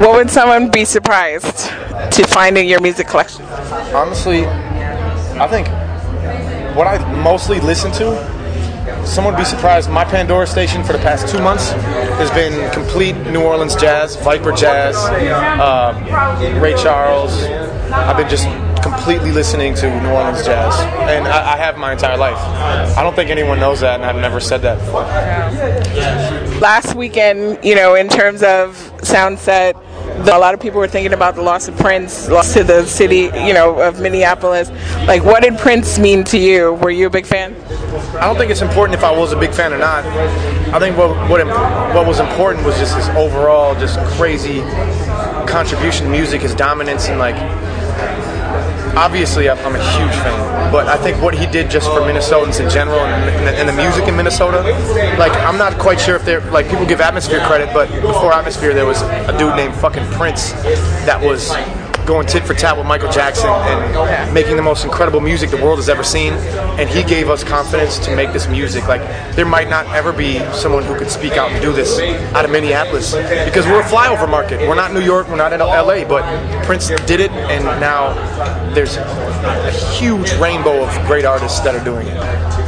What would someone be surprised to find in your music collection? Honestly, I think what I mostly listen to, someone would be surprised. My Pandora station for the past two months has been complete New Orleans jazz, Viper jazz, uh, Ray Charles. I've been just completely listening to New Orleans jazz, and I, I have my entire life. I don't think anyone knows that, and I've never said that before. Last weekend, you know, in terms of Soundset, a lot of people were thinking about the loss of Prince, loss to the city, you know, of Minneapolis. Like, what did Prince mean to you? Were you a big fan? I don't think it's important if I was a big fan or not. I think what what, what was important was just his overall just crazy contribution to music, his dominance, and like obviously I'm a huge fan, but I think what he did just for Minnesotans in general and, and, the music in Minnesota, like I'm not quite sure if they're like people give Atmosphere credit, but before Atmosphere there was a dude named fucking Prince that was going tit for tat with Michael Jackson and making the most incredible music the world has ever seen. And he gave us confidence to make this music. Like there might not ever be someone who could speak out and do this out of Minneapolis because we're a flyover market. We're not New York, we're not in LA, but Prince did it, and now there's a huge rainbow of great artists that are doing it.